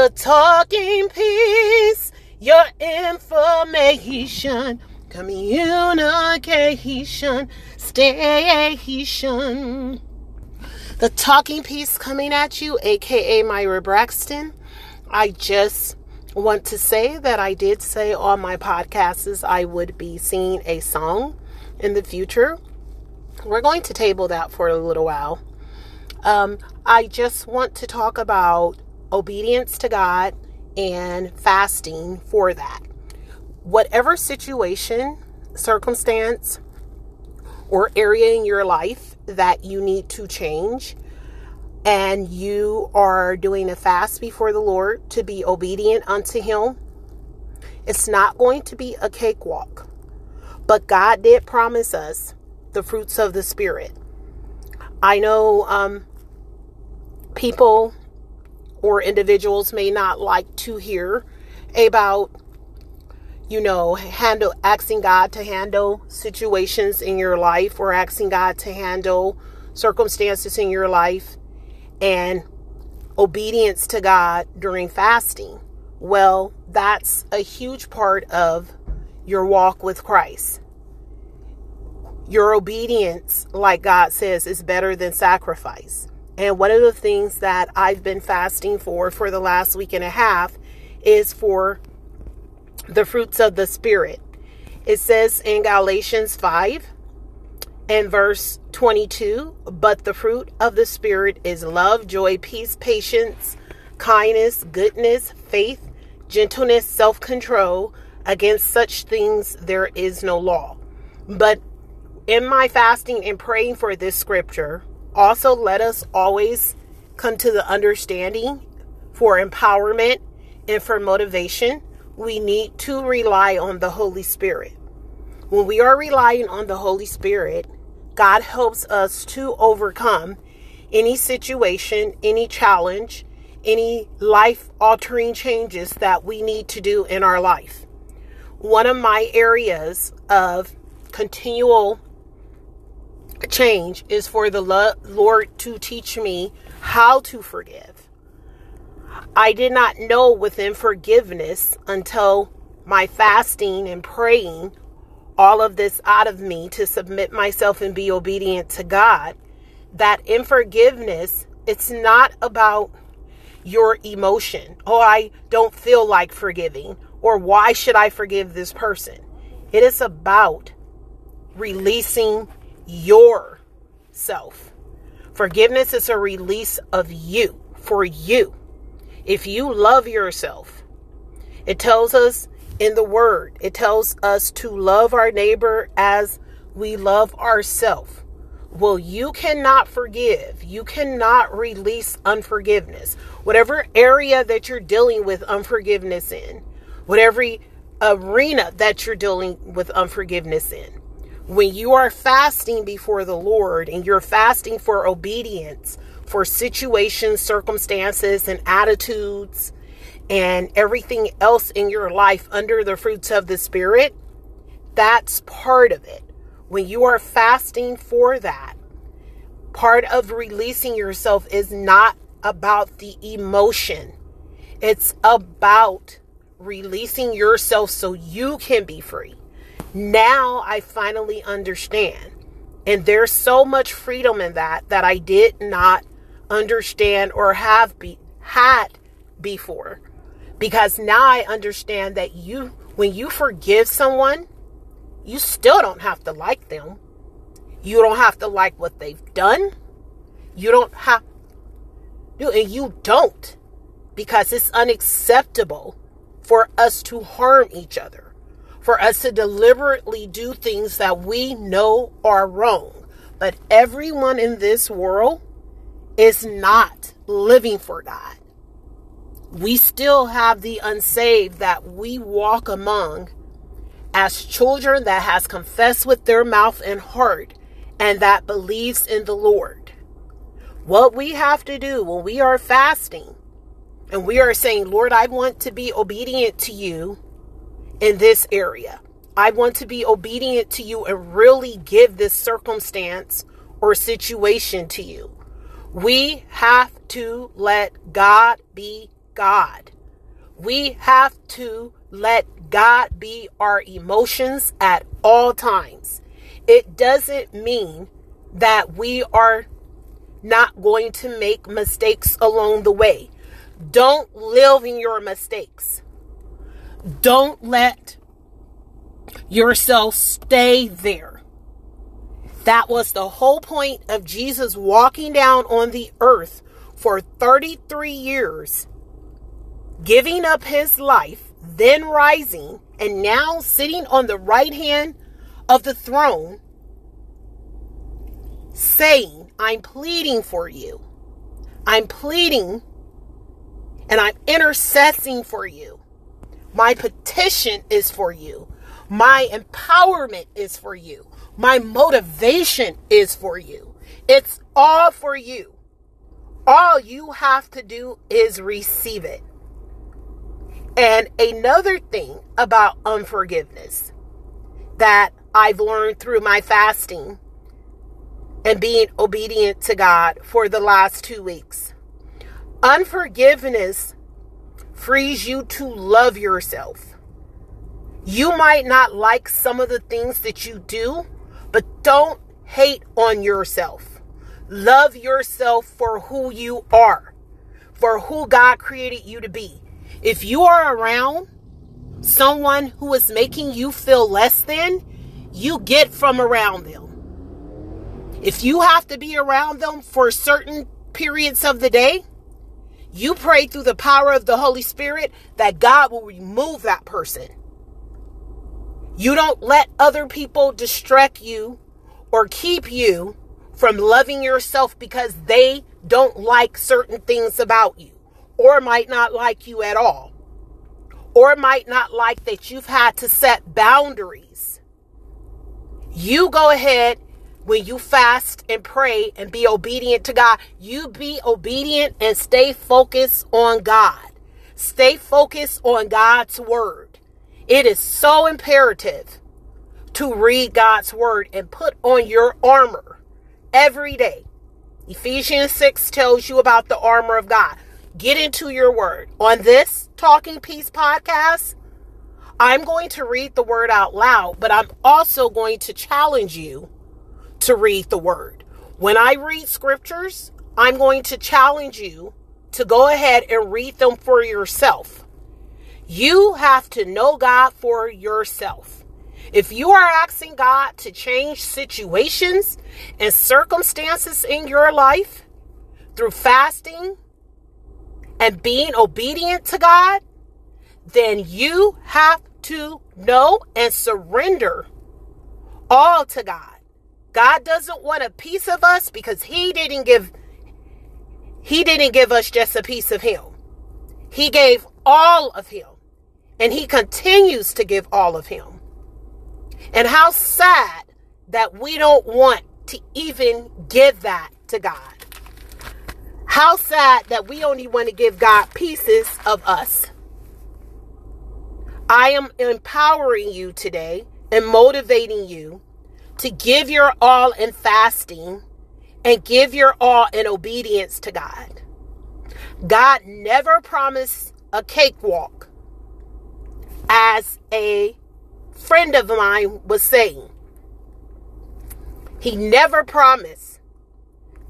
The talking piece, your information, communication, station. The talking piece coming at you, aka Myra Braxton. I just want to say that I did say on my podcasts I would be singing a song in the future. We're going to table that for a little while. Um, I just want to talk about obedience to God and fasting for that. Whatever situation, circumstance, or area in your life that you need to change, and you are doing a fast before the Lord to be obedient unto Him, it's not going to be a cakewalk. But God did promise us the fruits of the Spirit. I know um, people or individuals may not like to hear about you know handle asking god to handle situations in your life or asking god to handle circumstances in your life and obedience to god during fasting. Well that's a huge part of your walk with christ. Your obedience like god says is better than sacrifice and one of the things that I've been fasting for for the last week and a half is for the fruits of the Spirit. It says in Galatians 5 and verse 22 But the fruit of the Spirit is love, joy, peace, patience, kindness, goodness, faith, gentleness, self control. Against such things there is no law. But in my fasting and praying for this scripture, also let us always come to the understanding for empowerment and for motivation, we need to rely on the Holy Spirit. When we are relying on the Holy Spirit, God helps us to overcome any situation, any challenge, any life altering changes that we need to do in our life. One of my areas of continual change is for the Lord to teach me how to forgive. I did not know within forgiveness until my fasting and praying all of this out of me to submit myself and be obedient to God that in forgiveness it's not about your emotion. Oh, I don't feel like forgiving or why should I forgive this person? It is about releasing yourself. Forgiveness is a release of you for you. If you love yourself, it tells us in the word, it tells us to love our neighbor as we love ourselves. Well, you cannot forgive. You cannot release unforgiveness. Whatever area that you're dealing with unforgiveness in, whatever arena that you're dealing with unforgiveness in, when you are fasting before the Lord and you're fasting for obedience, for situations, circumstances, and attitudes, and everything else in your life under the fruits of the Spirit, that's part of it. When you are fasting for that, part of releasing yourself is not about the emotion, it's about releasing yourself so you can be free. Now I finally understand. And there's so much freedom in that that I did not understand or have be, had before. Because now I understand that you when you forgive someone, you still don't have to like them. You don't have to like what they've done. You don't have and you don't because it's unacceptable for us to harm each other for us to deliberately do things that we know are wrong. But everyone in this world is not living for God. We still have the unsaved that we walk among as children that has confessed with their mouth and heart and that believes in the Lord. What we have to do when we are fasting and we are saying, Lord, I want to be obedient to you in this area. I want to be obedient to you and really give this circumstance or situation to you. We have to let God be God. We have to let God be our emotions at all times. It doesn't mean that we are not going to make mistakes along the way. Don't live in your mistakes. Don't let yourself stay there. That was the whole point of Jesus walking down on the earth for 33 years, giving up his life, then rising, and now sitting on the right hand of the throne, saying, I'm pleading for you. I'm pleading and I'm intercessing for you. My petition is for you. My empowerment is for you. My motivation is for you. It's all for you. All you have to do is receive it. And another thing about unforgiveness that I've learned through my fasting and being obedient to God for the last two weeks. Unforgiveness frees you to love yourself. You might not like some of the things that you do, but don't hate on yourself. Love yourself for who you are, for who God created you to be. If you are around someone who is making you feel less than, you get from around them. If you have to be around them for certain periods of the day, you pray through the power of the Holy Spirit that God will remove that person. You don't let other people distract you or keep you from loving yourself because they don't like certain things about you or might not like you at all or might not like that you've had to set boundaries. You go ahead when you fast and pray and be obedient to God, you be obedient and stay focused on God. Stay focused on God's word. It is so imperative to read God's word and put on your armor every day. Ephesians 6 tells you about the armor of God. Get into your word. On this Talking Piece podcast, I'm going to read the word out loud, but I'm also going to challenge you to read the word. When I read scriptures, I'm going to challenge you to go ahead and read them for yourself. You have to know God for yourself. If you are asking God to change situations and circumstances in your life through fasting and being obedient to God, then you have to know and surrender all to God. God doesn't want a piece of us because he didn't give he didn't give us just a piece of him. He gave all of him. And he continues to give all of him. And how sad that we don't want to even give that to God. How sad that we only want to give God pieces of us. I am empowering you today and motivating you to give your all in fasting and give your all in obedience to God. God never promised a cakewalk, as a friend of mine was saying. He never promised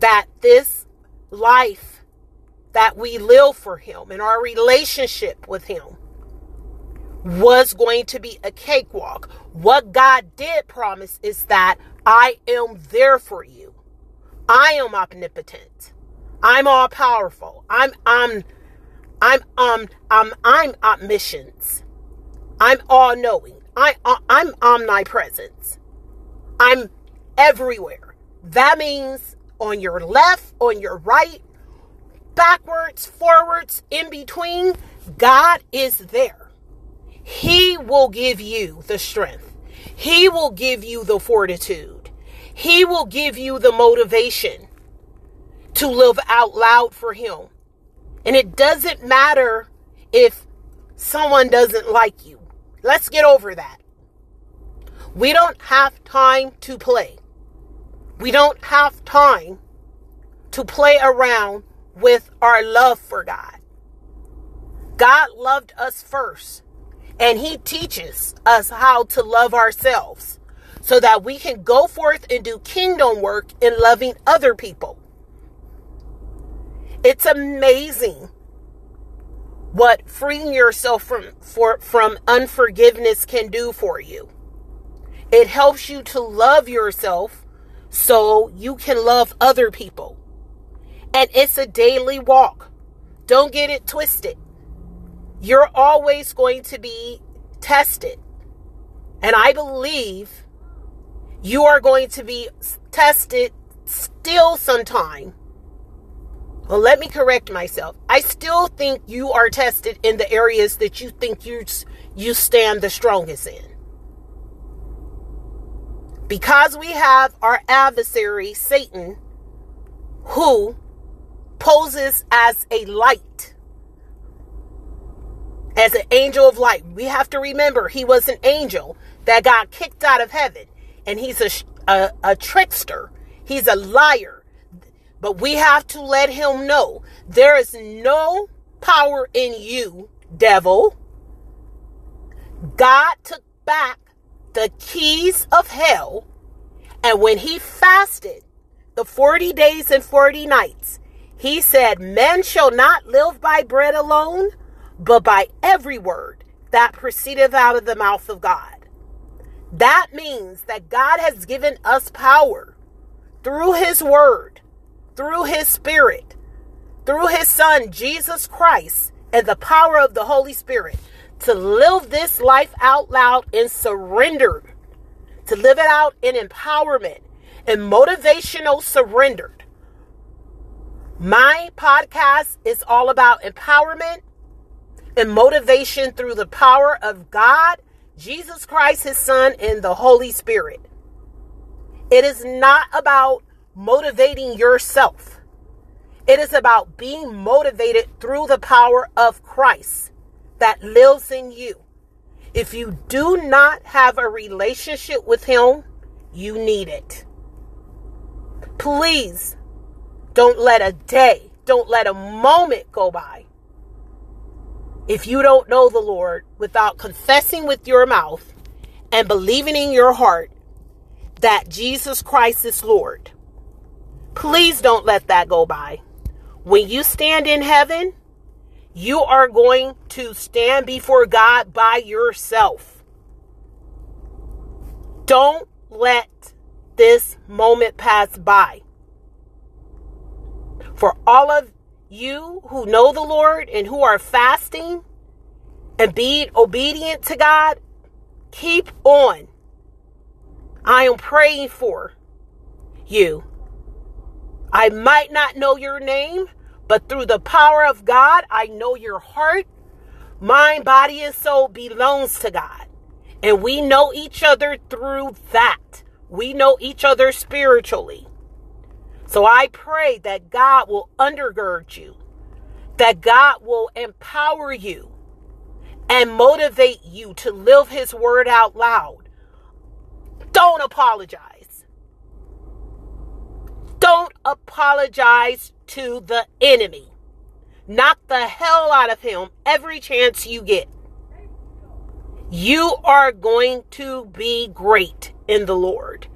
that this life that we live for Him and our relationship with Him was going to be a cakewalk. What God did promise is that I am there for you. I am omnipotent. I'm all powerful. I'm I'm I'm um I'm I'm omniscient. I'm all knowing. I uh, I'm omnipresent. I'm everywhere. That means on your left, on your right, backwards, forwards, in between, God is there. He will give you the strength. He will give you the fortitude. He will give you the motivation to live out loud for Him. And it doesn't matter if someone doesn't like you. Let's get over that. We don't have time to play. We don't have time to play around with our love for God. God loved us first, and He teaches us how to love ourselves so that we can go forth and do kingdom work in loving other people. It's amazing what freeing yourself from for, from unforgiveness can do for you. It helps you to love yourself so you can love other people. And it's a daily walk. Don't get it twisted. You're always going to be tested. And I believe you are going to be tested still sometime. Well, let me correct myself. I still think you are tested in the areas that you think you you stand the strongest in. Because we have our adversary Satan who poses as a light as an angel of light. We have to remember he was an angel that got kicked out of heaven and he's a, a, a trickster. He's a liar. But we have to let him know there is no power in you, devil. God took back the keys of hell. And when he fasted the 40 days and 40 nights, he said, Men shall not live by bread alone, but by every word that proceedeth out of the mouth of God. That means that God has given us power through His Word, through His Spirit, through His Son, Jesus Christ, and the power of the Holy Spirit to live this life out loud in surrender, to live it out in empowerment and motivational surrendered. My podcast is all about empowerment and motivation through the power of God Jesus Christ, his son, and the Holy Spirit. It is not about motivating yourself. It is about being motivated through the power of Christ that lives in you. If you do not have a relationship with Him, you need it. Please don't let a day, don't let a moment go by if you don't know the Lord without confessing with your mouth and believing in your heart that Jesus Christ is Lord. Please don't let that go by. When you stand in heaven, you are going to stand before God by yourself. Don't let this moment pass by. For all of you who know the Lord and who are fasting and be obedient to God, keep on. I am praying for you. I might not know your name, but through the power of God, I know your heart. Mind, body, and soul belongs to God. And we know each other through that. We know each other spiritually. So I pray that God will undergird you, that God will empower you and motivate you to live His word out loud. Don't apologize. Don't apologize to the enemy. Knock the hell out of him every chance you get. You are going to be great in the Lord.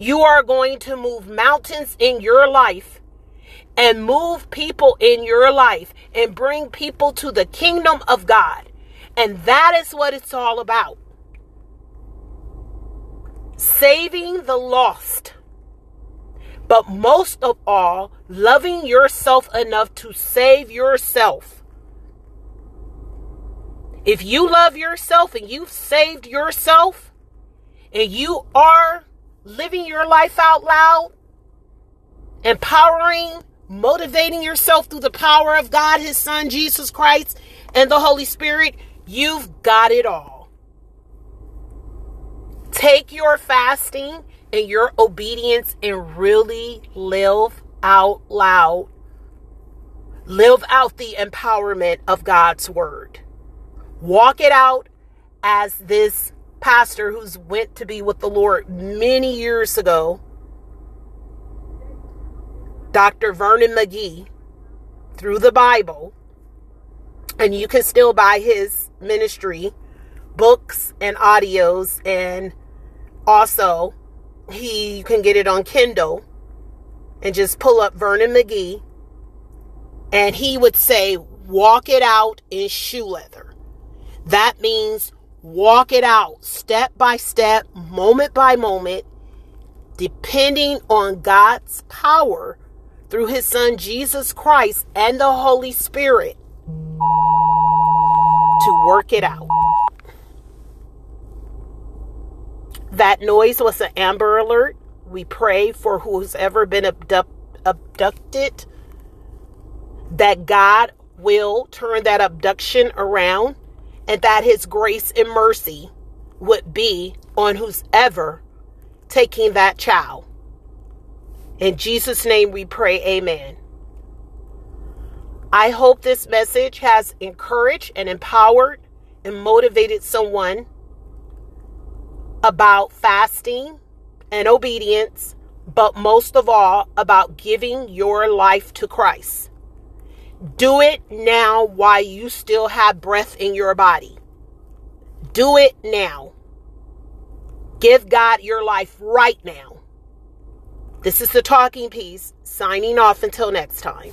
You are going to move mountains in your life and move people in your life and bring people to the kingdom of God. And that is what it's all about. Saving the lost. But most of all, loving yourself enough to save yourself. If you love yourself and you've saved yourself and you are living your life out loud, empowering, motivating yourself through the power of God, His Son, Jesus Christ, and the Holy Spirit, you've got it all. Take your fasting and your obedience and really live out loud. Live out the empowerment of God's word. Walk it out as this pastor who's went to be with the Lord many years ago, Dr. Vernon McGee, through the Bible, And you can still buy his ministry books and audios and also he you can get it on Kindle and just pull up Vernon McGee and he would say walk it out in shoe leather. That means walk it out step by step, moment by moment, depending on God's power through his son Jesus Christ and the Holy Spirit to work it out. That noise was an Amber Alert. We pray for who's ever been abducted that God will turn that abduction around and that his grace and mercy would be on who's ever taking that child. In Jesus' name we pray, amen. I hope this message has encouraged and empowered and motivated someone about fasting and obedience, but most of all about giving your life to Christ. Do it now while you still have breath in your body. Do it now. Give God your life right now. This is the talking piece, signing off until next time.